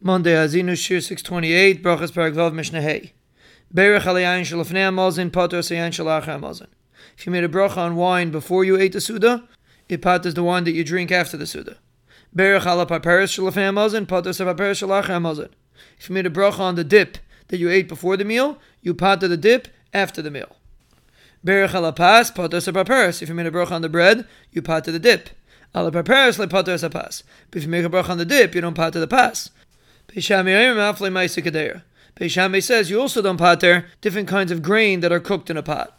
Monday Azinu Shir 628, Brachos Paragvav Mishnah amazin. If you made a bracha on wine before you ate the Suda, it patters the wine that you drink after the Suda. If you made a bracha on the dip that you ate before the meal, you pater the dip after the meal. If you made a bracha on the bread, you pater the dip. But if you make a bracha on the dip, you don't pater the pas. Beis Shammai says you also don't pater different kinds of grain that are cooked in a pot.